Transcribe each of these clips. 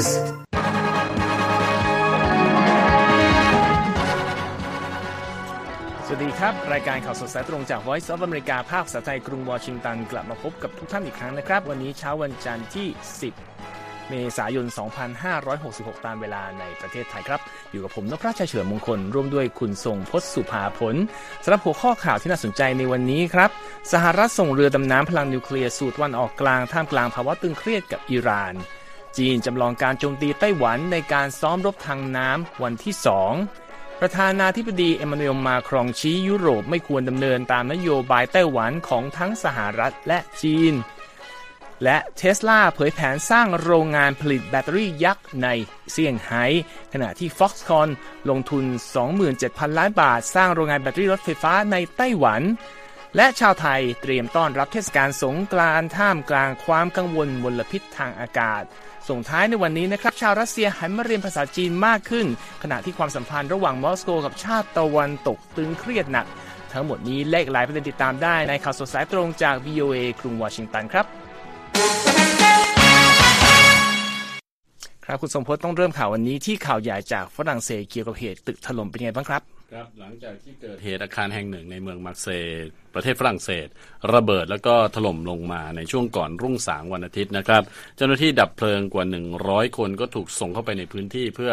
News สวัสดีครับ รายการข่าวสดสายตรงจาก Voice of America ภาคภาษาไทยกรุงวอชิงตัน กลับมาพบกับทุกท่านอีกครั้งนะครับ วันนี้เช้าวันจันทร์ที่ 10 เมษายน 2566 ตามเวลาในประเทศไทยครับ อยู่กับผมนพราชเฉลิมมงคล ร่วมด้วยคุณทรงพศสุภาผลสำหรับหัวข้อข่าวที่น่าสนใจในวันนี้ครับ สหรัฐส่งเรือดำน้ำพลังนิวเคลียร์สู่ตะวันออกกลางท่ามกลางภาวะตึงเครียดกับอิหร่าน จีนจำลองการโจมตีไต้หวันในการซ้อมรบทางน้ำวันที่2ประธานาธิบดีเอมมานูเอลมาครองชี้ยุโรปไม่ควรดำเนินตามนโยบายไต้หวันของทั้งสหรัฐและจีน และเทสลาเผยแผนสร้างโรงงานผลิตแบตเตอรี่ยักษ์ในเซี่ยงไฮ้ขณะที่ Foxconn ลงทุน 27,000 ล้านบาท สร้างโรงงานแบตเตอรี่รถไฟฟ้าในไต้หวัน และชาวไทยเตรียมต้อนรับเทศกาลสงกรานต์ท่ามกลางความกังวลมลพิษทางอากาศ ส่งท้ายในวันนี้นะครับชาวรัสเซียหันมาเรียนภาษาจีนมากขึ้น ขณะที่ความสัมพันธ์ระหว่างมอสโกกับชาติตะวันตกตึงเครียดหนัก ทั้งหมดนี้เลขหลายประเด็นติดตามได้ในข่าวสดสายตรงจาก VOA กรุงวอชิงตันครับครับคุณสมพศต้องเริ่มข่าววันนี้ที่ข่าวใหญ่จากฝรั่งเศสเกี่ยวกับเหตุตึกถล่มเป็นไงบ้างครับ ครับหลังจากที่เกิดเหตุอาคารแห่งหนึ่งในเมืองมาร์เซย์ประเทศฝรั่งเศส ระเบิดแล้วก็ถล่มลงมาในช่วงก่อนรุ่งสางวันอาทิตย์นะครับ เจ้าหน้าที่ดับเพลิงกว่า 100 คนก็ถูกส่งเข้าไปในพื้นที่เพื่อ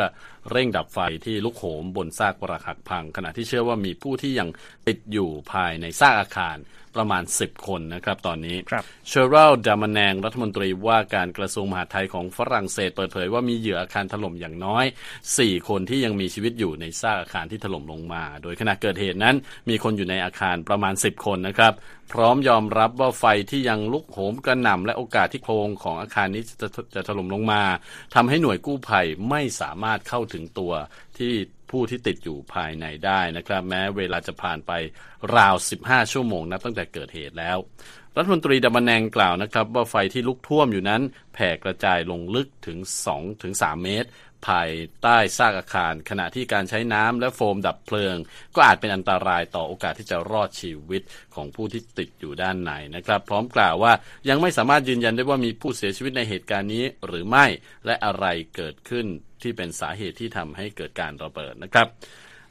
เร่งดับไฟที่ลุกโหมบนซากปรักหักพัง ขณะที่เชื่อว่ามีผู้ที่ยังติดอยู่ภายในซากอาคาร ประมาณ 10 คนนะครับตอนนี้ครับเชอรัลดามาแนงรัฐมนตรีว่าการกระทรวงมหาดไทยของฝรั่งเศสเปิดเผยว่ามีเหยื่ออาคารถล่มอย่างน้อย 4 คนที่ยังมีชีวิตอยู่ในซากอาคารที่ถล่มลงมา โดยขณะเกิดเหตุนั้น มีคนอยู่ในอาคารประมาณ 10 คนนะครับ พร้อมยอมรับว่าไฟที่ยังลุกโหมกระหน่ำและโอกาสที่โครงของอาคารนี้จะจะจะถล่มลงมาทำให้หน่วยกู้ภัยไม่สามารถเข้าถึงตัวที่ ผู้ที่ติดอยู่ภายในได้นะครับ แม้เวลาจะผ่านไปราว 15 ชั่วโมงนับตั้งแต่เกิดเหตุแล้ว รัฐมนตรีดามแนงกล่าวนะครับ ว่าไฟที่ลุกท่วมอยู่นั้น แผ่กระจายลงลึกถึง2ถึง3เมตร ภายใต้ซากอาคาร ขณะที่การใช้น้ำและโฟมดับเพลิง ก็อาจเป็นอันตรายต่อโอกาสที่จะรอดชีวิตของผู้ที่ติดอยู่ด้านในนะครับ พร้อมกล่าวว่ายังไม่สามารถยืนยันได้ว่ามีผู้เสียชีวิตในเหตุการณ์นี้หรือไม่และอะไรเกิดขึ้นที่เป็นสาเหตุที่ทำให้เกิดการระเบิดนะครับ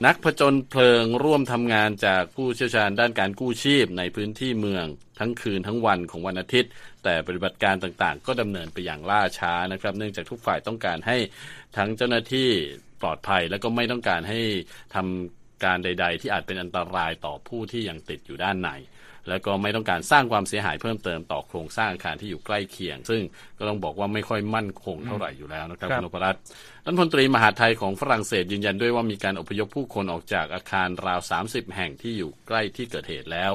นักผจญเพลิงร่วมทำงานจากผู้เชี่ยวชาญด้านการกู้ชีพในพื้นที่เมืองทั้งคืนทั้งวันของวันอาทิตย์ แต่ปฏิบัติการต่างๆ ก็ดำเนินไปอย่างล่าช้านะครับ เนื่องจากทุกฝ่ายต้องการให้ทั้งเจ้าหน้าที่ปลอดภัยและก็ไม่ต้องการให้ทำการใด ๆ ที่อาจเป็นอันตรายต่อผู้ที่ยังติดอยู่ด้านใน แล้วก็ไม่ต้องการสร้างความเสียหายเพิ่มเติมต่อโครงสร้างอาคารที่อยู่ใกล้เคียง ซึ่งก็ต้องบอกว่าไม่ค่อยมั่นคงเท่าไหร่อยู่แล้วนะครับครับคุณนพรัตน์รัฐมนตรีมหาดไทยของฝรั่งเศสยืนยันด้วยว่ามีการอพยพผู้คนออกจากอาคารราว 30 แห่งที่อยู่ใกล้ที่เกิดเหตุแล้ว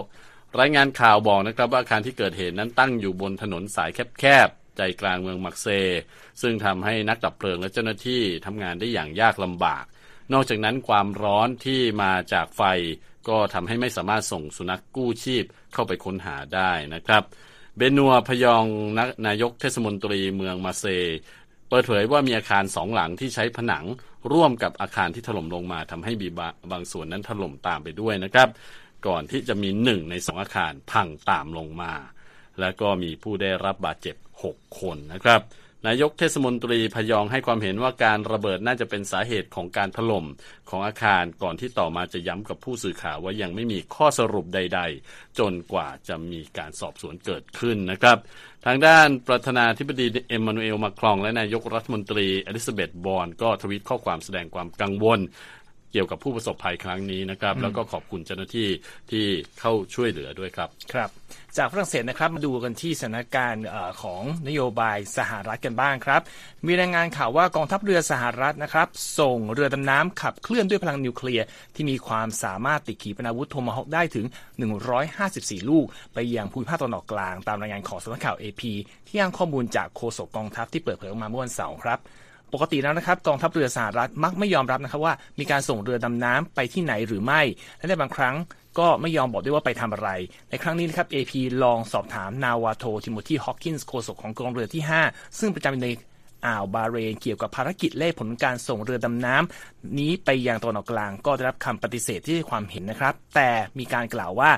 รายงานข่าวบอกนะครับว่าอาคารที่เกิดเหตุนั้นตั้งอยู่บนถนนสายแคบๆใจกลางเมืองมักเซ ซึ่งทำให้นักดับเพลิงและเจ้าหน้าที่ทำงานได้อย่างยากลำบาก นอกจากนั้นความร้อนที่มาจากไฟ ก็ทำให้ไม่สามารถส่งสุนัขกู้ชีพเข้าไปค้นหาได้นะครับเบนัวพยองนนายกเทศมนตรีเมืองมาเซ เปิดเผยว่ามีอาคารสองหลังที่ใช้ผนังร่วมกับอาคารที่ถล่มลงมาทำให้มีบาบางส่วนนั้นถล่มตามไปด้วยนะครับ ก่อนที่จะมีหนึ่งในสองอาคารพังตามลงมา และก็มีผู้ได้รับบาดเจ็บ 6 คนนะครับ นายกเทศมนตรีปายองให้ความเห็นว่าการระเบิดน่าจะเป็นสาเหตุของการถล่มของอาคารก่อนที่ต่อมาจะย้ำกับผู้สื่อข่าวว่ายังไม่มีข้อสรุปใด ๆ จนกว่าจะมีการสอบสวนเกิดขึ้นนะครับ ทางด้านประธานาธิบดีเอ็มมานูเอลมาครองและนายกรัฐมนตรีเอลิซาเบธบอร์นก็ทวิตข้อความแสดงความกังวล เกี่ยวกับผู้ประสบภัยครั้งนี้นะครับ แล้วก็ขอบคุณเจ้าหน้าที่ที่เข้าช่วยเหลือด้วยครับครับ จากฝรั่งเศสนะครับมาดูกันที่สถานการณ์เออของนโยบายสหรัฐกันบ้างครับ มีรายงานข่าวว่ากองทัพเรือสหรัฐนะครับ ส่งเรือดำน้ำขับเคลื่อนด้วยพลังนิวเคลียร์ที่มีความสามารถติดขีปนาวุธโทมาฮอกได้ถึง 154 ลูก ไปยังภูมิภาคตะวันออกกลาง ตามรายงานของสำนักข่าว AP ที่อ้างข้อมูลจากโฆษกกองทัพที่เปิดเผยออกมาเมื่อวันเสาร์ครับ ปกติแล้วนะครับกองทัพเรือสหรัฐมักไม่ยอมรับนะครับว่ามีการส่งเรือดำน้ำไปที่ไหนหรือไม่ และในบางครั้งก็ไม่ยอมบอกด้วยว่าไปทำอะไร ในครั้งนี้นะครับ AP ลองสอบถามนาวาโท ทิโมธีฮอ k กินส์โฆษกของกองเรือที่ 5 ซึ่งประจำอยู่ใน อ่าวบาเรนเกี่ยวกับภารกิจและเหตุผลการส่งเรือดำน้ำนี้ไปยังตะวันออกกลางก็ได้รับคำปฏิเสธให้ความเห็นนะครับ แต่มีการกล่าวว่า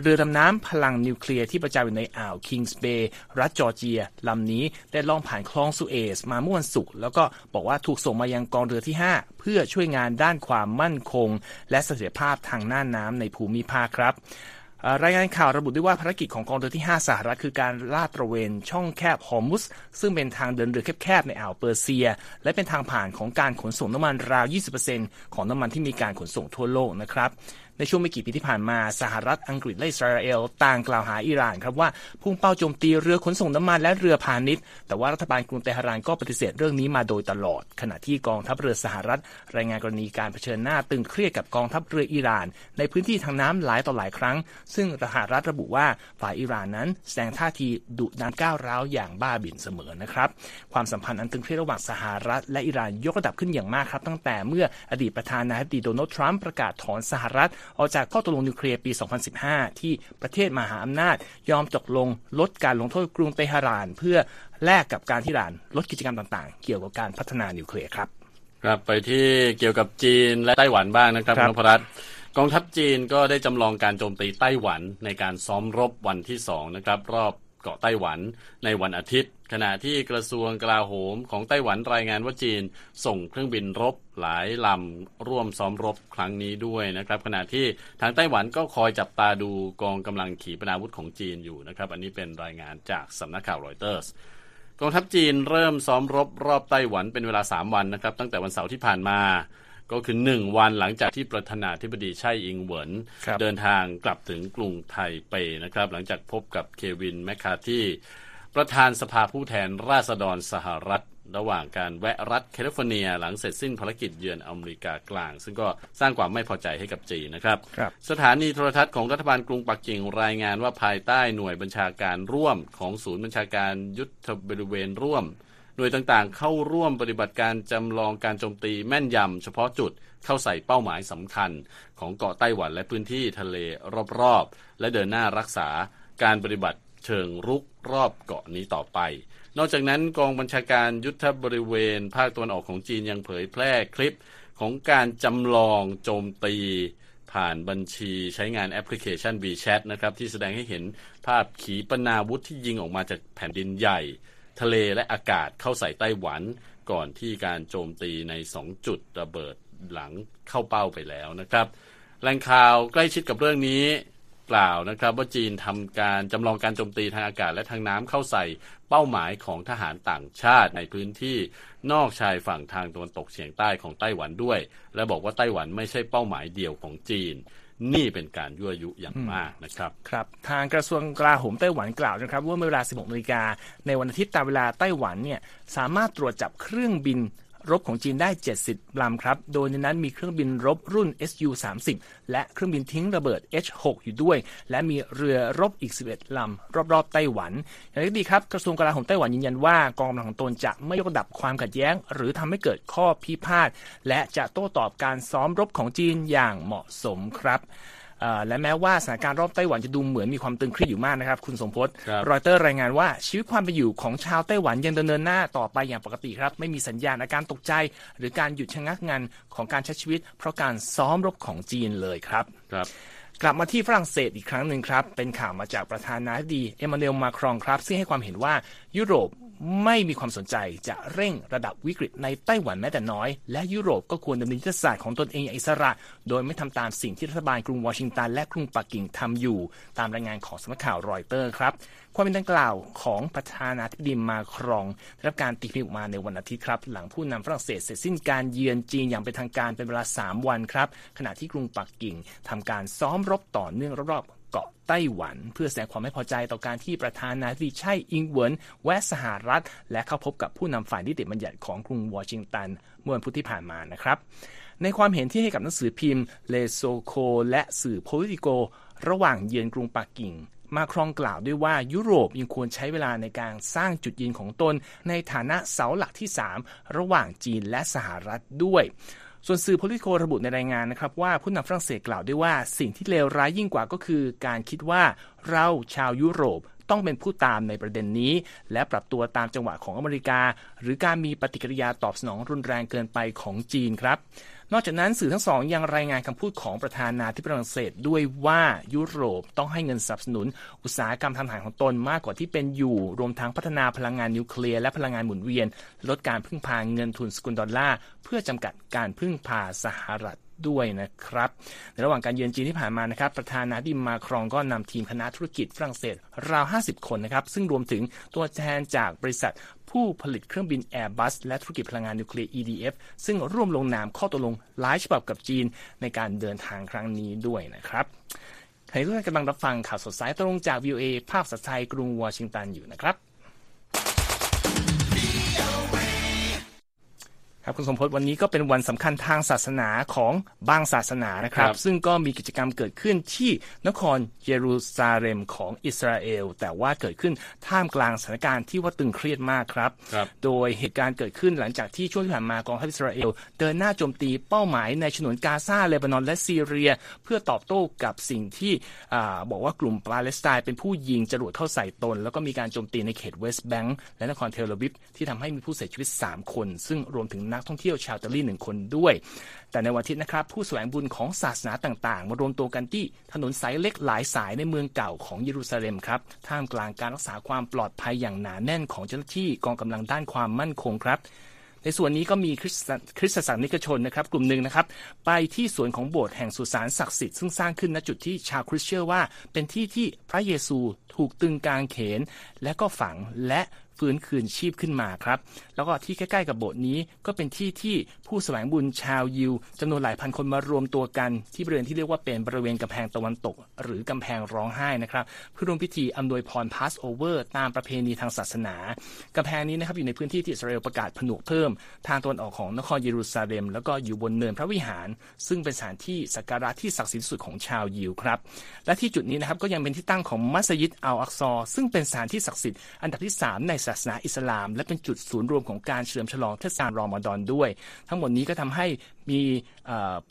เรือดำน้ำพลังนิวเคลียร์ที่ประจำอยู่ในอ่าวคิงส์เบย์รัฐจอร์เจียลำนี้ได้ล่องผ่านคลองสุเอซมาเมื่อวันศุกร์แล้วก็บอกว่าถูกส่งมายังกองเรือที่ 5 เพื่อช่วยงานด้านความมั่นคง และเสถียรภาพทางน่านน้ำในภูมิภาคครับ รายงานข่าวระบุด้วยว่าภารกิจของกองเรือที่ 5 สหรัฐคือการลาดตระเวนช่องแคบฮอมุส ซึ่งเป็นทางเดินเรือแคบๆ ในอ่าวเปอร์เซีย และเป็นทางผ่านของการขนส่งน้ำมันราว 20%ของน้ำมันที่มีการขนส่งทั่วโลกนะครับ ในช่วงไม่กี่ปีที่ผ่านมาสหรัฐอังกฤษและอิสราเอลต่างกล่าวหาอิหร่านครับว่าพุ่งเป้าโจมตีเรือขนส่งน้ำมันและเรือพาณิชย์ แต่ว่ารัฐบาลกรุงเตหะรานก็ปฏิเสธเรื่องนี้มาโดยตลอด ขณะที่กองทัพเรือสหรัฐ รายงานกรณีการเผชิญหน้าตึงเครียดกับกองทัพเรืออิหร่าน ในพื้นที่ทางน้ำหลายต่อหลายครั้ง ซึ่งสหรัฐระบุว่าฝ่ายอิหร่านนั้นแสดงท่าทีดุดันก้าวร้าวอย่างบ้าบิ่นเสมอนะครับความสัมพันธ์อันตึงเครียดระหว่างสหรัฐ และอิหร่านยกระดับขึ้นอย่างมากครับตั้งแต่เมื่ออดีตประธานาธิบดีโดนัลด์ทรัมป์ประกาศถอนสหรัฐออกจากข้อตกลงนิวเคลียร์ปี 2015 ที่ประเทศมหาอำนาจ ยอมตกลงลดการลงโทษกรุงเตหะราน เพื่อแลกกับการที่อิหร่านลดกิจกรรมต่างๆ เกี่ยวกับการพัฒนานิวเคลียร์ครับครับไปที่เกี่ยวกับจีนและไต้หวันบ้างนะครับนพรัตน์กองทัพจีนก็ได้จำลองการโจมตีไต้หวันในการซ้อมรบวันที่สองนะครับ รอบ เกาะไต้หวันในวันอาทิตย์ ขณะที่กระทรวงกลาโหมของไต้หวันรายงานว่าจีน ส่งเครื่องบินรบหลายลำร่วมซ้อมรบครั้งนี้ด้วยนะครับ ขณะที่ทางไต้หวันก็คอยจับตาดูกองกำลังขีปนาวุธของจีนอยู่นะครับ อันนี้เป็นรายงานจากสำนักข่าวรอยเตอร์สกองทัพจีนเริ่มซ้อมรบรอบไต้หวันเป็นเวลา 3 วันนะครับ ตั้งแต่วันเสาร์ที่ผ่านมา ก็คือหนึ่งวันหลังจากที่ประธานาธิบดีไช่อิงเหวินเดินทางกลับถึงกรุงไทเปนะครับ หลังจากพบกับเควินแมคคาร์ธีประธานสภาผู้แทนราษฎรสหรัฐ ระหว่างการแวะรัฐแคลิฟอร์เนีย หลังเสร็จสิ้นภารกิจเยือนอเมริกากลาง ซึ่งก็สร้างความไม่พอใจให้กับจีนนะครับรบสถานีโทรทัศน์ของรัฐบาลกรุงปักกิ่งรายงานว่าภายใต้หน่วยบัญชาการร่วมของศูนย์บัญชาการยุทธบริเวณร่วมห น่วยต่างๆ เข้าร่วมปฏิบัติการจำลองการโจมตีแม่นยำเฉพาะจุดเข้าใส่เป้าหมายสำคัญ ของเกาะไต้หวันและพื้นที่ทะเลรอบๆ และเดินหน้ารักษาการปฏิบัติเชิงรุกรอบเกาะนี้ต่อไป นอกจากนั้นกองบัญชาการยุทธบริเวณ ภาคตะวันออกของจีนยังเผยแพร่คลิปของการจำลองโจมตีผ่านบัญชีใช้งานแอปพลิเคชัน WeChat นะครับที่แสดงให้เห็นภาพขีปนาวุธที่ยิงออกมาจากแผ่นดินใหญ่ ทะเลและอากาศเข้าใส่ไต้หวันก่อนที่การโจมตีในสองจุดระเบิดหลังเข้าเป้าไปแล้วนะครับแหล่งข่าวใกล้ชิดกับเรื่องนี้กล่าวนะครับว่าจีนทำการจำลองการโจมตีทางอากาศและทางน้ำเข้าใส่เป้าหมายของทหารต่างชาติในพื้นที่นอกชายฝั่งทางตะวันตกเฉียงใต้ของไต้หวันด้วย และบอกว่าไต้หวันไม่ใช่เป้าหมายเดียวของจีน นี่เป็นการยั่วยุอย่างมากนะครับครับ ทางกระทรวงกลาโหมไต้หวันกล่าวนะครับว่าเมื่อเวลา 16นาฬิกาในวันอาทิตย์ตามเวลาไต้หวันเนี่ยสามารถตรวจจับเครื่องบิน รบของจีนได้ 70 ลำครับ โดยในนั้นมีเครื่องบินรบรุ่น Su-30 และเครื่องบินทิ้งระเบิด H-6 อยู่ด้วย และมีเรือรบอีก 11 ลำ รอบๆไต้หวัน อย่างไรก็ดีครับ กระทรวงกลาโหมไต้หวันยืนยันว่ากองกำลังของตนจะไม่ยกระดับความขัดแย้ง หรือทำให้เกิดข้อพิพาทและจะโต้ตอบการซ้อมรบของจีนอย่างเหมาะสมครับ และแม้ว่าสถานการณ์รอบไต้หวันจะดูเหมือนมีความตึงเครียดอยู่มากนะครับ คุณสมพศรอยเตอร์รายงานว่าชีวิตความเป็นอยู่ของชาวไต้หวันยังดำเนินหน้าต่อไปอย่างปกติครับ ไม่มีสัญญาณอาการตกใจ หรือการหยุดชะงักงานของการใช้ชีวิต เพราะการซ้อมรบของจีนเลยครับครับกลับมาที่ฝรั่งเศสอีกครั้งหนึ่งครับ เป็นข่าวมาจากประธานาธิบดีเอมานูเอลมาครองครับ ซึ่งให้ความเห็นว่ายุโรป ไม่มีความสนใจจะเร่งระดับวิกฤตในไต้หวันแม้แต่น้อย และยุโรปก็ควรดำเนินยุทธศาสตร์ของตนเองอย่างอิสระ โดยไม่ทำตามสิ่งที่รัฐบาลกรุงวอชิงตันและกรุงปักกิ่งทำอยู่ ตามรายงานของสำนักข่าวรอยเตอร์ครับความเป็นดังกล่าวของประธานาธิบดีมาครองได้รับการตีพิมพ์ออกมาในวันอาทิตย์ครับ หลังผู้นำฝรั่งเศสเสร็จสิ้นการเยือนจีนอย่างเป็นทางการเป็นเวลา 3 วันครับ ขณะที่กรุงปักกิ่งทำการซ้อมรบต่อเนื่องรอบ เกาะไต้หวัน เพื่อแสดงความไม่พอใจต่อการที่ประธานาธิบดีไช่อิงเหวินแวะสหรัฐ และเข้าพบกับผู้นำฝ่ายนิติบัญญัติของกรุงวอชิงตันเมื่อวันพุธที่ผ่านมานะครับ ในความเห็นที่ให้กับหนังสือพิมพ์เลโซโคและสื่อโพลิติโก ระหว่างเยือนกรุงปักกิ่งมาครองกล่าวด้วยว่ายุโรปยังควรใช้เวลาในการสร้างจุดยืนของตน ในฐานะเสาหลักที่ 3 ระหว่างจีนและสหรัฐด้วย ส่วนสื่อโพลิโคระบุในรายงานนะครับว่าผู้นำฝรั่งเศสกล่าวด้วยว่า สิ่งที่เลวร้ายยิ่งกว่าก็คือ การคิดว่าเราชาวยุโรปต้องเป็นผู้ตามในประเด็นนี้ และปรับตัวตามจังหวะของอเมริกา หรือการมีปฏิกิริยาตอบสนองรุนแรงเกินไปของจีนครับ นอกจากนั้นสื่อทั้งสองยังรายงานคำพูดของประธานาธิบดีฝรั่งเศสด้วยว่ายุโรปต้องให้เงินสนับสนุน อุตสาหกรรมทางทหารของตนมากกว่าที่เป็นอยู่ รวมทั้งพัฒนาพลังงานนิวเคลียร์และพลังงานหมุนเวียน ลดการพึ่งพาเงินทุนสกุลดอลลาร์เพื่อจำกัดการพึ่งพาสหรัฐ ด้วยนะครับในระหว่างการเยือนจีนที่ผ่านมานะครับประธานาธิบดีมาครองก็นำทีมคณะธุรกิจฝรั่งเศสราว 50 คนนะครับซึ่งรวมถึงตัวแทนจากบริษัทผู้ผลิตเครื่องบิน Airbus และธุรกิจพลังงานนิวเคลียร์ EDF ซึ่งร่วมลงนามข้อตกลงหลายฉบับกับจีนในการเดินทางครั้งนี้ด้วยนะครับใครทุกท่านกำลังรับฟังข่าวสดสายตรงจาก VOA ภาพสัตไทยกรุงวอชิงตันอยู่นะครับ ครับคุณสมพศวันนี้ก็เป็นวันสำคัญทางศาสนาของบางศาสนานะครับครับซึ่งก็มีกิจกรรมเกิดขึ้นที่นครเยรูซาเล็มของอิสราเอล แต่ว่าเกิดขึ้นท่ามกลางสถานการณ์ที่ว่าตึงเครียดมากครับครับโดยเหตุการณ์เกิดขึ้นหลังจากที่ช่วงที่ผ่านมากองทัพอิสราเอล เดินหน้าโจมตีเป้าหมายในฉนวนกาซาเลบานอนและซีเรีย เพื่อตอบโต้กับสิ่งที่อาบอกว่ากลุ่มปาเลสไตน์เป็นผู้ยิงจรวดเข้าใส่ตน แล้วก็มีการโจมตีในเขตเวสต์แบงก์และนครเทลอาวิฟที่ทำให้มีผู้เสียชีวิต 3 คน ซึ่งรวมถึงนักท่องเที่ยวชาวอิตาลีหนึ่งคนด้วย แต่ในวันอาทิตย์นะครับ ผู้แสวงบุญของศาสนาต่างๆ มารวมตัวกันที่ถนนสายเล็กหลายสายในเมืองเก่าของเยรูซาเล็มครับท่ามกลางการรักษาความปลอดภัยอย่างหนาแน่นของเจ้าหน้าที่กองกำลังด้านความมั่นคงครับในส่วนนี้ก็มีคริสตคริสต์ศาสนิกชนนะครับ กลุ่มหนึ่งนะครับ ไปที่สวนของโบสถ์แห่งสุสานศักดิ์สิทธิ์ซึ่งสร้างขึ้นณจุดที่ชาวคริสต์เชื่อว่า เป็นที่ที่พระเยซูถูกตรึงกางเขน และก็ฝังและ ฟื้นคืนชีพขึ้นมาครับ แล้วก็ที่ใกล้ๆกับโบสถ์นี้ก็เป็นที่ที่ผู้แสวงบุญชาวยิวจำนวนหลายพันคนมารวมตัวกันที่บริเวณที่เรียกว่าเป็นบริเวณกำแพงตะวันตก หรือกำแพงร้องไห้นะครับเพื่อร่วมพิธีอำนวยพร Passover ตามประเพณีทางศาสนากำแพงนี้นะครับอยู่ในพื้นที่ที่อิสราเอลประกาศผนวกเพิ่ม ทางตะวันออกของนครเยรูซาเล็ม แล้วก็อยู่บนเนินพระวิหาร ซึ่งเป็นสถานที่สักการะที่ศักดิ์สิทธิ์สุดของชาวยิวครับ และที่จุดนี้นะครับก็ยังเป็นที่ตั้งของมัสยิดอัลอักซอ ซึ่งเป็นสถานที่ศักดิ์สิทธิ์อันดับที่ 3 ในศาสนาอิสลาม และเป็นจุดศูนย์รวมของการเฉลิมฉลองเทศกาลรอมฎอนด้วย ทั้งหมดนี้ก็ทำให้มี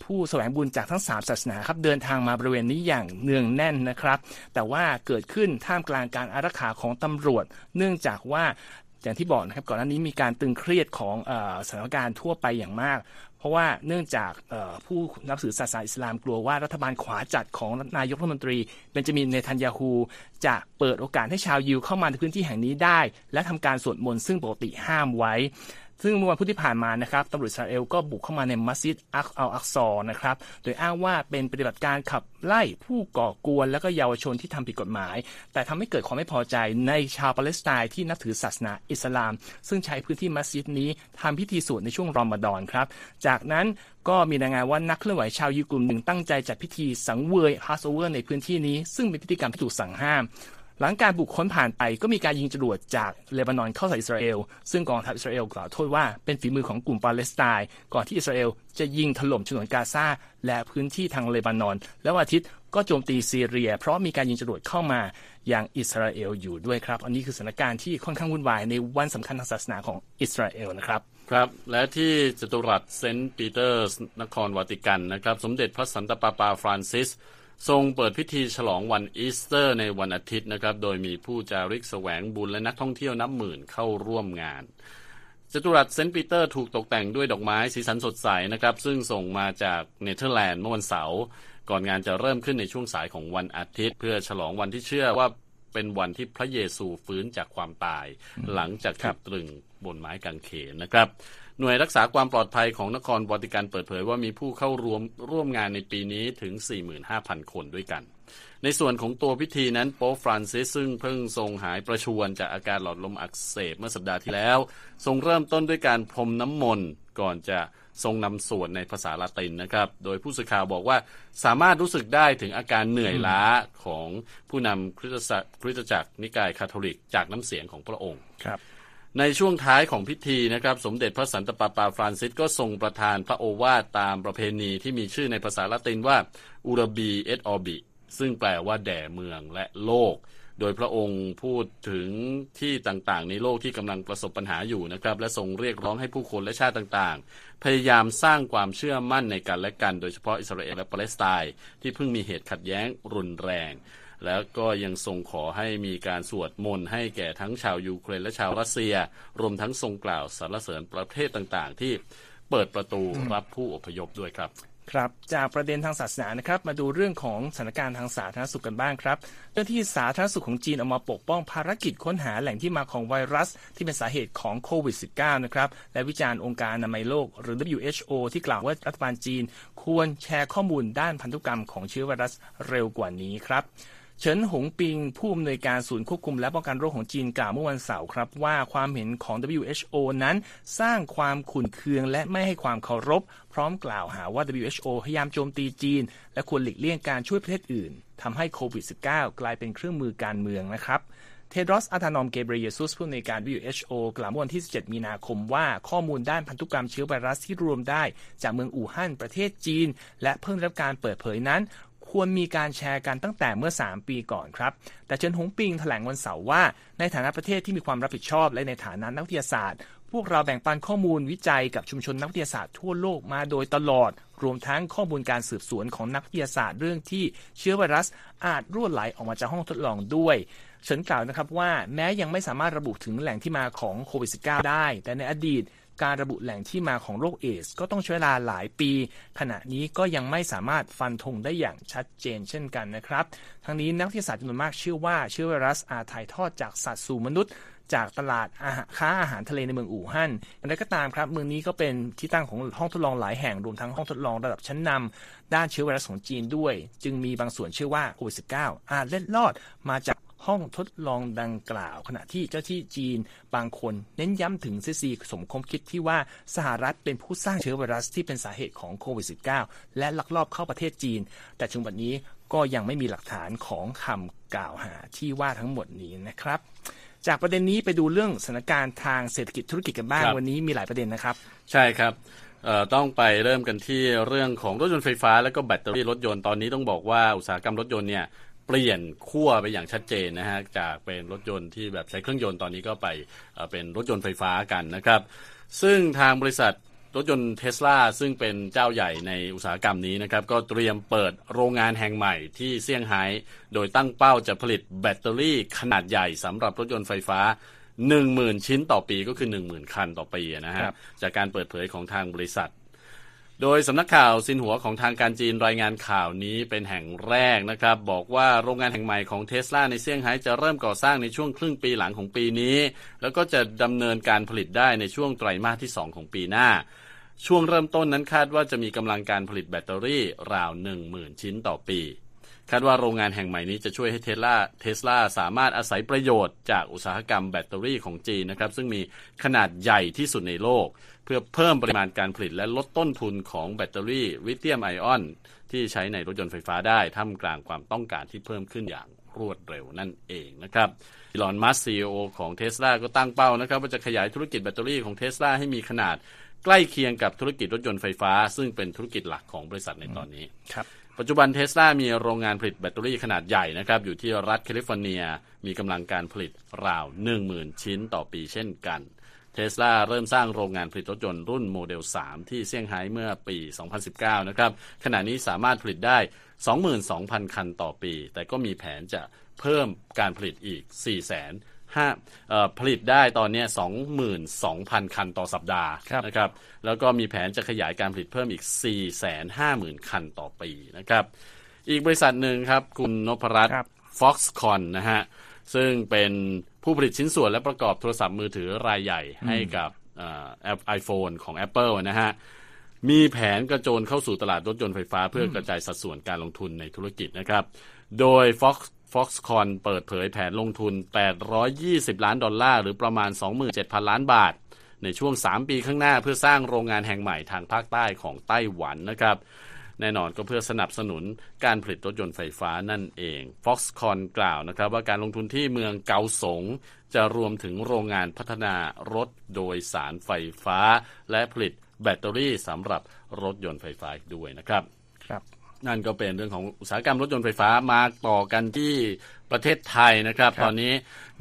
ผู้แสวงบุญจากทั้ง 3 ศาสนาครับเดินทางมาบริเวณนี้อย่างเนืองแน่นนะครับ แต่ว่าเกิดขึ้นท่ามกลางการอารักขาของตำรวจ เนื่องจากว่าอย่างที่บอกนะครับก่อนหน้านี้มีการตึงเครียดของอสถานการณ์ทั่วไปอย่างมาก เพราะว่าเนื่องจากผู้นับถือศาสนาอิสลามกลัวว่ารัฐบาลขวาจัดของนายกรัฐมนตรีเบนจามินเนทันยาฮูจะเปิดโอกาสให้ชาวยิวเข้ามาในพื้นที่แห่งนี้ได้ และทำการสวดมนต์ซึ่งปกติห้ามไว้ ซึ่งเมื่อวันพุธที่ผ่านมานะครับตำรวจอิสราเอลก็บุกเข้ามาในมัสยิดอักอัลอักซอนะครับ โดยอ้างว่าเป็นปฏิบัติการขับไล่ผู้ก่อกวน และก็เยาวชนที่ทำผิดกฎหมาย แต่ทำให้เกิดความไม่พอใจในชาวปาเลสไตน์ที่นับถือศาสนาอิสลาม ซึ่งใช้พื้นที่มัสยิดนี้ทำพิธีสวดในช่วงรอมฎอนครับ จากนั้นก็มีรายงานว่านักเคลื่อนไหวชาวยิวกลุ่มหนึ่งตั้งใจจัดพิธีสังเวย Passover ในพื้นที่นี้ ซึ่งเป็นพิธีกรรมที่ถูกสั่งห้าม หลังการบุกค้นผ่านไปก็มีการยิงจรวดจากเลบานอนเข้าใส่อิสราเอล ซึ่งกองทัพอิสราเอลกล่าวโทษว่าเป็นฝีมือของกลุ่มปาเลสไตน์ก่อนที่อิสราเอลจะยิงถล่มฉนวนกาซาและพื้นที่ทางเลบานอน แล้ววันอาทิตย์ก็โจมตีซีเรีย เพราะมีการยิงจรวดเข้ามาอย่างอิสราเอลอยู่ด้วยครับ อันนี้คือสถานการณ์ที่ค่อนข้างวุ่นวายในวันสำคัญทางศาสนาของอิสราเอลนะครับครับ และที่จตุรัสเซนต์ปีเตอร์สนครวาติกันนะครับ สมเด็จพระสันตะปาปาฟรานซิส ทรงเปิดพิธีฉลองวันอีสเตอร์ในวันอาทิตย์นะครับ โดยมีผู้จาริกแสวงบุญและนักท่องเที่ยวนับหมื่นเข้าร่วมงานจตุรัสเซนต์ปีเตอร์ถูกตกแต่งด้วยดอกไม้สีสันสดใสนะครับ ซึ่งส่งมาจากเนเธอร์แลนด์เมื่อวันเสาร์ก่อนงานจะเริ่มขึ้นในช่วงสายของวันอาทิตย์ เพื่อฉลองวันที่เชื่อว่าเป็นวันที่พระเยซูฟื้นจากความตาย หลังจากถูกตรึงบนไม้กางเขนนะครับ หน่วยรักษาความปลอดภัยของนครวาติกันเปิดเผยว่ามีผู้เข้าร่วมร่วมงานในปีนี้ถึง 45,000 คนด้วยกัน ในส่วนของตัวพิธีนั้นโป๊ปฟรานซิสซึ่งเพิ่งทรงหายประชวรจากอาการหลอดลมอักเสบเมื่อสัปดาห์ที่แล้ว ทรงเริ่มต้นด้วยการพรมน้ำมนต์ก่อนจะทรงนำสวดในภาษาละตินนะครับ โดยผู้สื่อข่าวบอกว่าสามารถรู้สึกได้ถึงอาการเหนื่อยล้าของผู้นำคริสตจักรคริสตจักรนิกายคาทอลิกจากน้ำเสียงของพระองค์ครับ ในช่วงท้ายของพิธีนะครับ สมเด็จพระสันตะปาปาฟรานซิสก็ทรงประทานพระโอวาทตามประเพณีที่มีชื่อในภาษาละตินว่าอูรบีเอตออบิซึ่งแปลว่าแด่เมืองและโลก โดยพระองค์พูดถึงที่ต่างๆ ในโลกที่กำลังประสบปัญหาอยู่นะครับ และทรงเรียกร้องให้ผู้คนและชาติต่างๆ พยายามสร้างความเชื่อมั่นในกันและกัน โดยเฉพาะอิสราเอลและปาเลสไตน์ที่เพิ่งมีเหตุขัดแย้งรุนแรง แล้วก็ยังทรงขอให้มีการสวดมนต์ให้แก่ทั้งชาวยูเครนและชาวรัสเซีย รวมทั้งทรงกล่าวสรรเสริญประเทศต่างๆ ที่เปิดประตูรับผู้อพยพด้วยครับครับจากประเด็นทางศาสนานะครับมาดูเรื่องของสถานการณ์ทางสาธารณสุขกันบ้างครับ เจ้าที่สาธารณสุขของจีนออกมาปกป้องภารกิจค้นหาแหล่งที่มาของไวรัส ที่เป็นสาเหตุของโควิด -19 นะครับและวิจารณ์องค์การอนามัยโลก หรือ WHO ที่กล่าวว่ารัฐบาลจีน ควรแชร์ข้อมูลด้านพันธุกรรมของเชื้อไวรัสเร็วกว่านี้ครับ เฉินหงปิง ผู้อำนวยการศูนย์ควบคุมและป้องกันโรคของจีนกล่าวเมื่อวันเสาร์ครับ ว่าความเห็นของ WHO นั้นสร้างความขุ่นเคืองและไม่ให้ความเคารพ พร้อมกล่าวหาว่า WHO พยายามโจมตีจีน และควรหลีกเลี่ยงการช่วยประเทศอื่นทำให้โควิด -19 กลายเป็นเครื่องมือการเมืองนะครับเทดรอสอาธานอม เกเบรียซุส ผู้อำนวยการ WHO กล่าวเมื่อวันที่ 17 มีนาคมว่าข้อมูลด้านพันธุกรรมเชื้อไวรัสที่รวมได้ จากเมืองอู่ฮั่นประเทศจีน และเพิ่งรับการเปิดเผยนั้น ควรมีการแชร์กันตั้งแต่เมื่อ 3 ปีก่อนครับ แต่เจินหงปิงแถลงวันเสาร์ว่า ในฐานะประเทศที่มีความรับผิดชอบและในฐานะนักวิทยาศาสตร์ พวกเราแบ่งปันข้อมูลวิจัยกับชุมชนนักวิทยาศาสตร์ทั่วโลกมาโดยตลอด รวมทั้งข้อมูลการสืบสวนของนักวิทยาศาสตร์เรื่องที่เชื้อไวรัสอาจรั่วไหลออกมาจากห้องทดลองด้วยเฉินกล่าวนะครับว่าแม้ยังไม่สามารถระบุถึงแหล่งที่มาของโควิด -19 ได้ แต่ในอดีต การระบุแหล่งที่มาของโรคเอส ก็ต้องใช้เวลาหลายปี ขณะนี้ก็ยังไม่สามารถฟันธงได้อย่างชัดเจนเช่นกันนะครับ ทั้งนี้นักวิทยาศาสตร์จำนวนมากเชื่อว่าเชื้อไวรัสอาจถ่ายทอดจากสัตว์สู่มนุษย์จากตลาดอาหารค้าอาหารทะเลในเมืองอู่ฮั่นอย่างไรก็ตามครับ เมืองนี้ก็เป็นที่ตั้งของห้องทดลองหลายแห่งรวมทั้งห้องทดลองระดับชั้นนำด้านเชื้อไวรัสของจีนด้วย จึงมีบางส่วนเชื่อว่าโควิด -19 อาจเล็ดลอดมาจาก ห้องทดลองดังกล่าว ขณะที่เจ้าที่จีนบางคน เน้นย้ำถึงซีซีสมคมคิดที่ว่าสหรัฐเป็นผู้สร้างเชื้อไวรัสที่เป็นสาเหตุของโควิด -19 และลักลอบเข้าประเทศจีน แต่ถึงวันนี้ก็ยังไม่มีหลักฐานของคำกล่าวหาที่ว่าทั้งหมดนี้นะครับ จากประเด็นนี้ไปดูเรื่องสถานการณ์ทางเศรษฐกิจธุรกิจกันบ้างวันนี้มีหลายประเด็นนะครับ ใช่ครับต้องไปเริ่มกันที่เรื่องของรถยนต์ไฟฟ้า และก็แบตเตอรี่รถยนต์ตอนนี้ต้องบอกว่าอุตสาหกรรมรถยนต์เนี่ย เปลี่ยนขั้วไปอย่างชัดเจนนะฮะจากเป็นรถยนต์ที่แบบใช้เครื่องยนต์ตอนนี้ก็ไปเป็นรถยนต์ไฟฟ้ากันนะครับ ซึ่งทางบริษัทรถยนต์เทสลาซึ่งเป็นเจ้าใหญ่ในอุตสาหกรรมนี้นะครับ ก็เตรียมเปิดโรงงานแห่งใหม่ที่เซี่ยงไฮ้โดยตั้งเป้าจะผลิตแบตเตอรี่ขนาดใหญ่สำหรับรถยนต์ไฟฟ้า 10,000 ชิ้นต่อปีก็คือ 10,000 คันต่อปีนะฮะจากการเปิดเผยของทางบริษัท โดยสำนักข่าวซินหัวของทางการจีนรายงานข่าวนี้เป็นแห่งแรกนะครับ บอกว่าโรงงานแห่งใหม่ของเทสลาในเซี่ยงไฮ้จะเริ่มก่อสร้างในช่วงครึ่งปีหลังของปีนี้ แล้วก็จะดำเนินการผลิตได้ในช่วงไตรมาสที่ 2 ของปีหน้า ช่วงเริ่มต้นนั้นคาดว่าจะมีกำลังการผลิตแบตเตอรี่ราว 10,000 ชิ้นต่อปี คาดว่าโรงงานแห่งใหม่นี้จะช่วยให้เทสลาเทสลาสามารถอาศัยประโยชน์จากอุตสาหกรรมแบตเตอรี่ของจีนนะครับซึ่งมีขนาดใหญ่ที่สุดในโลก เพื่อเพิ่มปริมาณการผลิตและลดต้นทุนของแบตเตอรี่ลิเธียมไอออน ที่ใช้ในรถยนต์ไฟฟ้าได้ท่ามกลางความต้องการที่เพิ่มขึ้นอย่างรวดเร็วนั่นเองนะครับอีลอน มัสก์ CEO ของเทสลาก็ตั้งเป้านะครับว่าจะขยายธุรกิจแบตเตอรี่ของเทสลาให้มีขนาดใกล้เคียงกับธุรกิจรถยนต์ไฟฟ้า ซึ่งเป็นธุรกิจหลักของบริษัทในตอนนี้ครับ ปัจจุบันเทสลามีโรงงานผลิตแบตเตอรี่ขนาดใหญ่นะครับอยู่ที่รัฐแคลิฟอร์เนีย มีกำลังการผลิตราว 10,000 ชิ้นต่อปีเช่นกันเทสลาเริ่มสร้างโรงงานผลิตรถยนต์รุ่นโมเดล 3 ที่เซี่ยงไฮ้เมื่อปี 2019 นะครับ ขณะนี้สามารถผลิตได้ 22,000 คันต่อปี แต่ก็มีแผนจะเพิ่มการผลิตอีก 4 0 0 0 0 5ผลิตได้ตอนนี้22,000 คันต่อสัปดาห์นะครับ แล้วก็มีแผนจะขยายการผลิตเพิ่มอีก 450,000 คันต่อปีนะครับ อีกบริษัทหนึ่งครับ คุณนพรัตน์ Foxconn นะฮะ ซึ่งเป็นผู้ผลิตชิ้นส่วนและประกอบโทรศัพท์มือถือรายใหญ่ให้กับไอโฟนของ Apple นะฮะมีแผนกระโจนเข้าสู่ตลาดรถยนต์ไฟฟ้าเพื่อกระจายสัดส่วนการลงทุนในธุรกิจนะครับ โดย Fox Foxconn เปิดเผยแผนลงทุน 820 ล้านดอลลาร์ หรือประมาณ 27,000 ล้านบาท ในช่วง 3 ปีข้างหน้าเพื่อสร้างโรงงานแห่งใหม่ทางภาคใต้ของไต้หวันนะครับ แน่นอนก็เพื่อสนับสนุนการผลิตรถยนต์ไฟฟ้านั่นเอง Foxconn กล่าวนะครับว่าการลงทุนที่เมืองเกาสง จะรวมถึงโรงงานพัฒนารถโดยสารไฟฟ้า และผลิตแบตเตอรี่สำหรับรถยนต์ไฟฟ้าด้วยนะครับ ครับ นั่นก็เป็นเรื่องของอุตสาหกรรมรถยนต์ไฟฟ้ามาต่อกันที่ประเทศไทยนะครับตอนนี้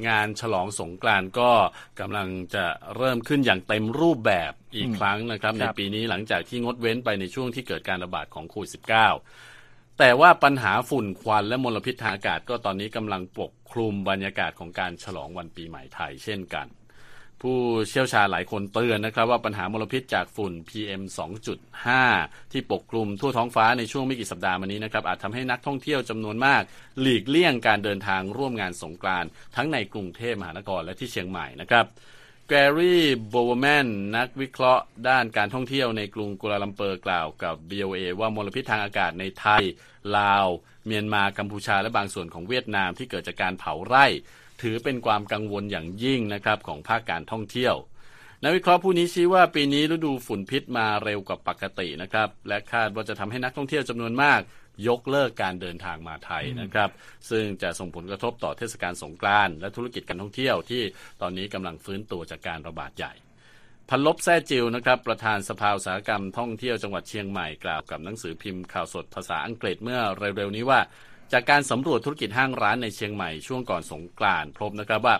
งานฉลองสงกรานต์ก็กำลังจะเริ่มขึ้นอย่างเต็มรูปแบบอีกครั้งนะครับในปีนี้หลังจากที่งดเว้นไปในช่วงที่เกิดการระบาดของโควิด -19 แต่ว่าปัญหาฝุ่นควันและมลพิษทางอากาศก็ตอนนี้กำลังปกคลุมบรรยากาศของการฉลองวันปีใหม่ไทยเช่นกัน ผู้เชี่ยวชาญหลายคนเตือนนะครับ ว่าปัญหามลพิษจากฝุ่น PM 2.5 ที่ปกคลุมทั่วท้องฟ้าในช่วงไม่กี่สัปดาห์มานี้นะครับอาจทำให้นักท่องเที่ยวจำนวนมาก หลีกเลี่ยงการเดินทางร่วมงานสงกรานต์ทั้งในกรุงเทพมหานครและที่เชียงใหม่นะครับแกรี่โบเวอร์แมนนักวิเคราะห์ด้านการท่องเที่ยวในกรุงกัวลาลัมเปอร์กล่าวกับ VOA ว่ามลพิษทางอากาศในไทย ลาว เมียนมากัมพูชาและบางส่วนของเวียดนามที่เกิดจากการเผาไร่ ถือเป็นความกังวลอย่างยิ่งนะครับของภาคการท่องเที่ยวนักวิเคราะห์ผู้นี้ชี้ว่าปีนี้ฤดูฝุ่นพิษมาเร็วกว่าปกตินะครับ และคาดว่าจะทำให้นักท่องเที่ยวจำนวนมาก ยกเลิกการเดินทางมาไทยนะครับ ซึ่งจะส่งผลกระทบต่อเทศกาลสงกรานต์และธุรกิจการท่องเที่ยวที่ตอนนี้กำลังฟื้นตัวจากการระบาดใหญ่พันลบแซ่จิวนะครับประธานสภาอุตสาหกรรมท่องเที่ยวจังหวัดเชียงใหม่กล่าวกับหนังสือพิมพ์ข่าวสดภาษาอังกฤษเมื่อเร็วๆนี้ว่า จากการสำรวจธุรกิจห้างร้านในเชียงใหม่ช่วงก่อนสงกรานต์พบนะครับว่า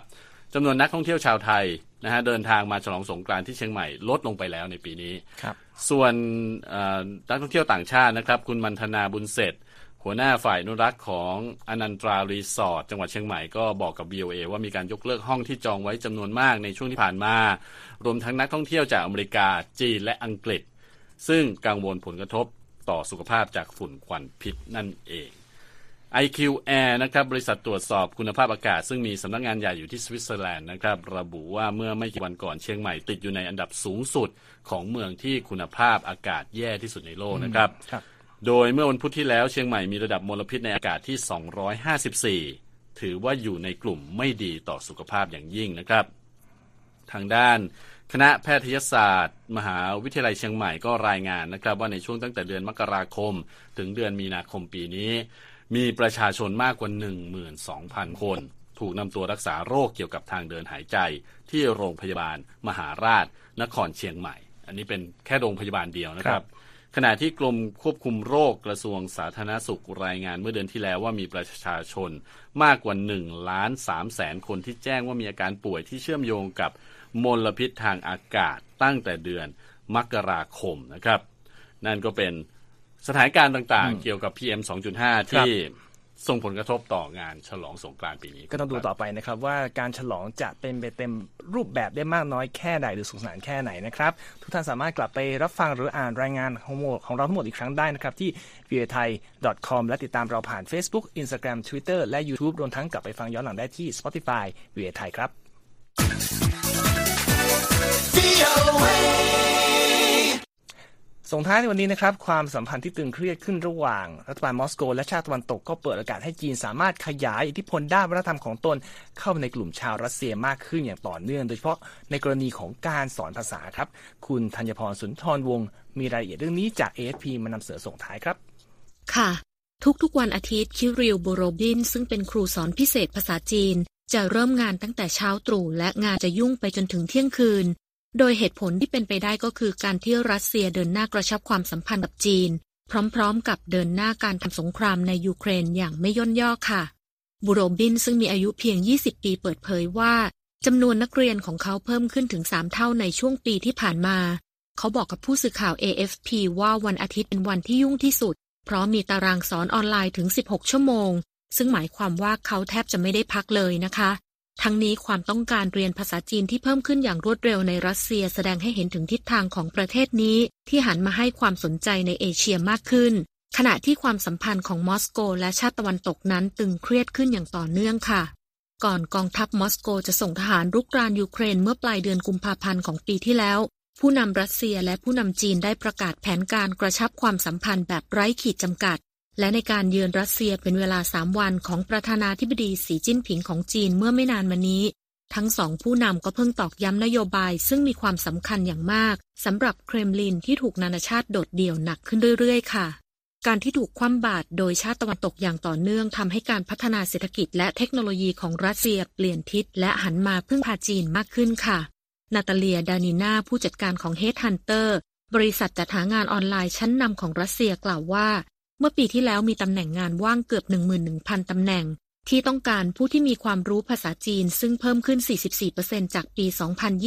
จำนวนนักท่องเที่ยวชาวไทยนะฮะเดินทางมาฉลองสงกรานต์ที่เชียงใหม่ลดลงไปแล้วในปีนี้ครับส่วนนักท่องเที่ยวต่างชาตินะครับ คุณมันธนาบุญเสร็จ หัวหน้าฝ่ายนุรักษ์ของอนันตรารีสอร์ทจังหวัดเชียงใหม่ก็บอกกับ BOA ว่ามีการยกเลิกห้องที่จองไว้จำนวนมากในช่วงที่ผ่านมา รวมทั้งนักท่องเที่ยวจากอเมริกาจีนและอังกฤษ ซึ่งกังวลผลกระทบต่อสุขภาพจากฝุ่นควันพิษนั่นเอง IQ Air นะครับบริษัทตรวจสอบคุณภาพอากาศ ซึ่งมีสำนักงงานใหญ่อยู่ที่สวิตเซอร์แลนด์นะครับระบุว่าเมื่อไม่กี่วันก่อนเชียงใหม่ติดอยู่ในอันดับสูงสุดของเมืองที่คุณภาพอากาศแย่ที่สุดในโลกนะครับรบโดยเมื่อวันพุธที่แล้วเชียงใหม่มีระดับมลพิษในอากาศที่ 254 ถือว่าอยู่ในกลุ่มไม่ดีต่อสุขภาพอย่างยิ่งนะครับ ทางด้านคณะแพทยศาสตร์ มหาวิทยาลัยเชียงใหม่ก็รายงานนะครับ ว่าในช่วงตั้งแต่เดือนมกราคม ถึงเดือนมีนาคมปีนี้ มีประชาชนมากกว่า 12,000 คน ถูกนำตัวรักษาโรคเกี่ยวกับทางเดินหายใจ ที่โรงพยาบาล มหาราช นครเชียงใหม่ อันนี้เป็นแค่โรงพยาบาลเดียวนะครับขณะที่กรมควบคุมโรคกระทรวงสาธารณสุขรายงานเมื่อเดือนที่แล้วว่ามีประชาชนมากกว่า1ล้าน3แสนคนที่แจ้งว่ามีอาการป่วยที่เชื่อมโยงกับมลพิษทางอากาศตั้งแต่เดือนมกราคมนะครับ นั่นก็เป็น สถานการณ์ต่างๆ เกี่ยวกับ PM 2.5 ที่ส่งผลกระทบต่องานฉลองสงกรานต์ปีนี้ ก็ต้องดูต่อไปนะครับ ว่าการฉลองจะเป็นไปเต็มรูปแบบได้มากน้อยแค่ไหนหรือสุขสนานแค่ไหนนะครับ ทุกท่านสามารถกลับไปรับฟังหรืออ่านรายงานของของเราทั้งหมดอีกครั้งได้นะครับ ที่ v i a t h a i com และติดตามเราผ่าน Facebook Instagram Twitter และ YouTube รวมทั้งกลับไปฟังย้อนหลังได้ที่ Spotify v i a t h a i ครับ ส่งท้ายในวันนี้นะครับความสัมพันธ์ที่ตึงเครียดขึ้นระหว่าง รัฐบาลมอสโก และชาติตะวันตกก็เปิดโอกาสให้จีนสามารถขยายอิทธิพลด้านวัฒนธรรมของตนเข้าในกลุ่มชาวรัสเซียมากขึ้นอย่างต่อเนื่อง โดยเฉพาะในกรณีของการสอนภาษาครับ คุณธัญพรสุนทรวงศ์มีรายละเอียดเรื่องนี้จาก AFP มานำเสนอส่งท้ายครับ ค่ะ ทุกๆวันอาทิตย์คิริวโบโรบิน ซึ่งเป็นครูสอนพิเศษภาษาจีน จะเริ่มงานตั้งแต่เช้าตรู่และงานจะยุ่งไปจนถึงเที่ยงคืน โดยเหตุผลที่เป็นไปได้ก็คือการที่รัสเซียเดินหน้ากระชับความสัมพันธ์กับจีน พร้อมๆ กับเดินหน้าการทำสงครามในยูเครนอย่างไม่ย่นย่อค่ะ บูโรบินซึ่งมีอายุเพียง 20 ปีเปิดเผยว่าจำนวนนักเรียนของเขาเพิ่มขึ้นถึง 3 เท่าในช่วงปีที่ผ่านมา เขาบอกกับผู้สื่อข่าว AFP ว่าวันอาทิตย์เป็นวันที่ยุ่งที่สุด เพราะมีตารางสอนออนไลน์ถึง 16 ชั่วโมง ซึ่งหมายความว่าเขาแทบจะไม่ได้พักเลยนะคะ ทั้งนี้ความต้องการเรียนภาษาจีนที่เพิ่มขึ้นอย่างรวดเร็วในรัสเซียแสดงให้เห็นถึงทิศทางของประเทศนี้ ที่หันมาให้ความสนใจในเอเชียมากขึ้น ขณะที่ความสัมพันธ์ของมอสโกและชาติตะวันตกนั้นตึงเครียดขึ้นอย่างต่อเนื่องค่ะ ก่อนกองทัพมอสโกจะส่งทหารรุกรานยูเครนเมื่อปลายเดือนกุมภาพันธ์ของปีที่แล้ว ผู้นำรัสเซียและผู้นำจีนได้ประกาศแผนการกระชับความสัมพันธ์แบบไร้ขีดจำกัด และในการเยือนรัสเซียเป็นเวลาสามวันของประธานาธิบดีสีจิ้นผิงของจีนเมื่อไม่นานมานี้ ทั้งสองผู้นำก็เพิ่งตอกย้ำนโยบายซึ่งมีความสำคัญอย่างมากสำหรับเครมลินที่ถูกนานาชาติโดดเดี่ยวหนักขึ้นเรื่อยๆ ค่ะ การที่ถูกคว่ำบาตรโดยชาติตะวันตกอย่างต่อเนื่องทำให้การพัฒนาเศรษฐกิจและเทคโนโลยีของรัสเซียเปลี่ยนทิศและหันมาพึ่งพาจีนมากขึ้นค่ะ นาตาเลีย ดานิน่าผู้จัดการของเฮดฮันเตอร์บริษัทจัดหางานออนไลน์ชั้นนำของรัสเซียกล่าวว่า เมื่อปีที่แล้วมีตำแหน่งงานว่างเกือบ 11,000 ตำแหน่ง ที่ต้องการผู้ที่มีความรู้ภาษาจีน ซึ่งเพิ่มขึ้น 44%จากปี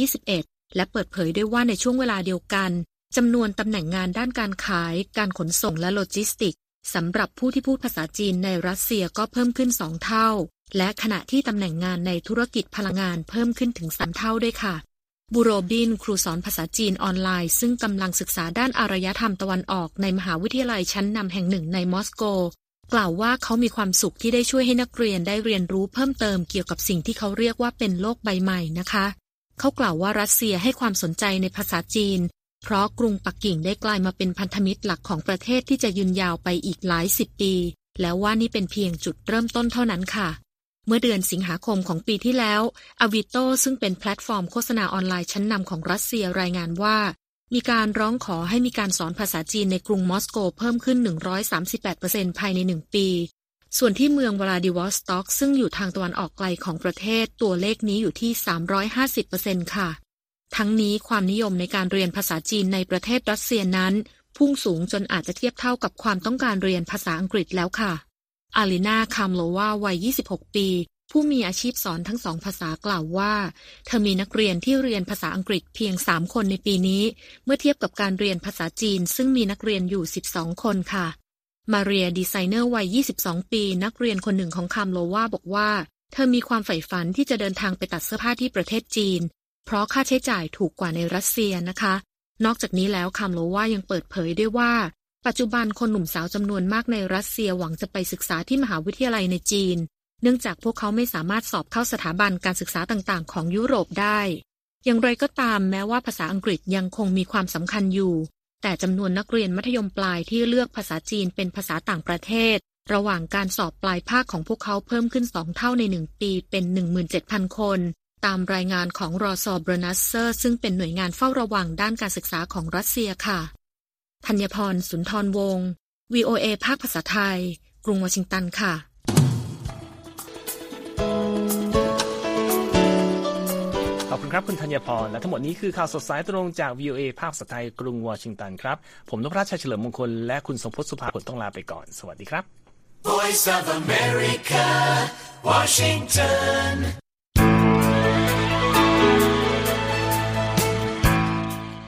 2021 และเปิดเผยด้วยว่าในช่วงเวลาเดียวกันจำนวนตำแหน่งงานด้านการขาย การขนส่งและโลจิสติกส์สำหรับผู้ที่พูดภาษาจีนในรัสเซียก็เพิ่มขึ้นสองเท่า และขณะที่ตำแหน่งงานในธุรกิจพลังงานเพิ่มขึ้นถึงสามเท่าด้วยค่ะ บูโรบิน ครูสอนภาษาจีนออนไลน์ ซึ่งกำลังศึกษาด้านอารยธรรมตะวันออกในมหาวิทยาลัยชั้นนำแห่งหนึ่งในมอสโก กล่าวว่าเขามีความสุขที่ได้ช่วยให้นักเรียนได้เรียนรู้เพิ่มเติมเกี่ยวกับสิ่งที่เขาเรียกว่าเป็นโลกใบใหม่นะคะ เขากล่าวว่ารัสเซียให้ความสนใจในภาษาจีน เพราะกรุงปักกิ่งได้กลายมาเป็นพันธมิตรหลักของประเทศที่จะยืนยาวไปอีกหลายสิบปี และว่านี่เป็นเพียงจุดเริ่มต้นเท่านั้นค่ะ เมื่อเดือนสิงหาคมของปีที่แล้วอวิโตซึ่งเป็นแพลตฟอร์มโฆษณาออนไลน์ชั้นนำของรัสเซียรายงานว่า มีการร้องขอให้มีการสอนภาษาจีนในกรุงมอสโกเพิ่มขึ้น 138%ภายในหนึ่งปี ส่วนที่เมืองวลาดิวอสต็อก ซึ่งอยู่ทางตะวันออกไกลของประเทศตัวเลขนี้อยู่ที่ 350%ค่ะ ทั้งนี้ความนิยมในการเรียนภาษาจีนในประเทศรัสเซียนั้น พุ่งสูงจนอาจจะเทียบเท่ากับความต้องการเรียนภาษาอังกฤษแล้วค่ะ อาลินาคามโลวาวัย 26 ปี ผู้มีอาชีพสอนทั้งสองภาษากล่าวว่า เธอมีนักเรียนที่เรียนภาษาอังกฤษเพียง 3 คนในปีนี้ เมื่อเทียบกับการเรียนภาษาจีน ซึ่งมีนักเรียนอยู่ 12 คนค่ะ มาเรียดีไซเนอร์วัย 22 ปี นักเรียนคนหนึ่งของคามโลวาบอกว่า เธอมีความใฝ่ฝันที่จะเดินทางไปตัดเสื้อผ้าที่ประเทศจีน เพราะค่าใช้จ่ายถูกกว่าในรัสเซียนะคะ นอกจากนี้แล้วคามโลวายังเปิดเผยด้วยว่า ปัจจุบันคนหนุ่มสาวจำนวนมากในรัสเซียหวังจะไปศึกษาที่มหาวิทยาลัยในจีน เนื่องจากพวกเขาไม่สามารถสอบเข้าสถาบันการศึกษาต่างๆ ของยุโรปได้ อย่างไรก็ตามแม้ว่าภาษาอังกฤษยังคงมีความสำคัญอยู่ แต่จำนวนนักเรียนมัธยมปลายที่เลือกภาษาจีนเป็นภาษาต่างประเทศ ระหว่างการสอบปลายภาคของพวกเขาเพิ่มขึ้นสองเท่าในหนึ่งปีเป็น 17,000 คน ตามรายงานของรอซอบรนัสเซอร์ ซึ่งเป็นหน่วยงานเฝ้าระวังด้านการศึกษาของรัสเซียค่ะ ธัญพร สุนทรวงศ์ VOA ภาคภาษาไทย กรุงวอชิงตันค่ะ ขอบคุณครับคุณธัญพร และทั้งหมดนี้คือข่าวสดสายตรงจาก VOA ภาคภาษาไทย กรุงวอชิงตันครับ ผมนพรัชชัยเฉลิมมงคล และคุณสมพศสุภาผลต้องลาไปก่อน สวัสดีครับ Voice of America Washington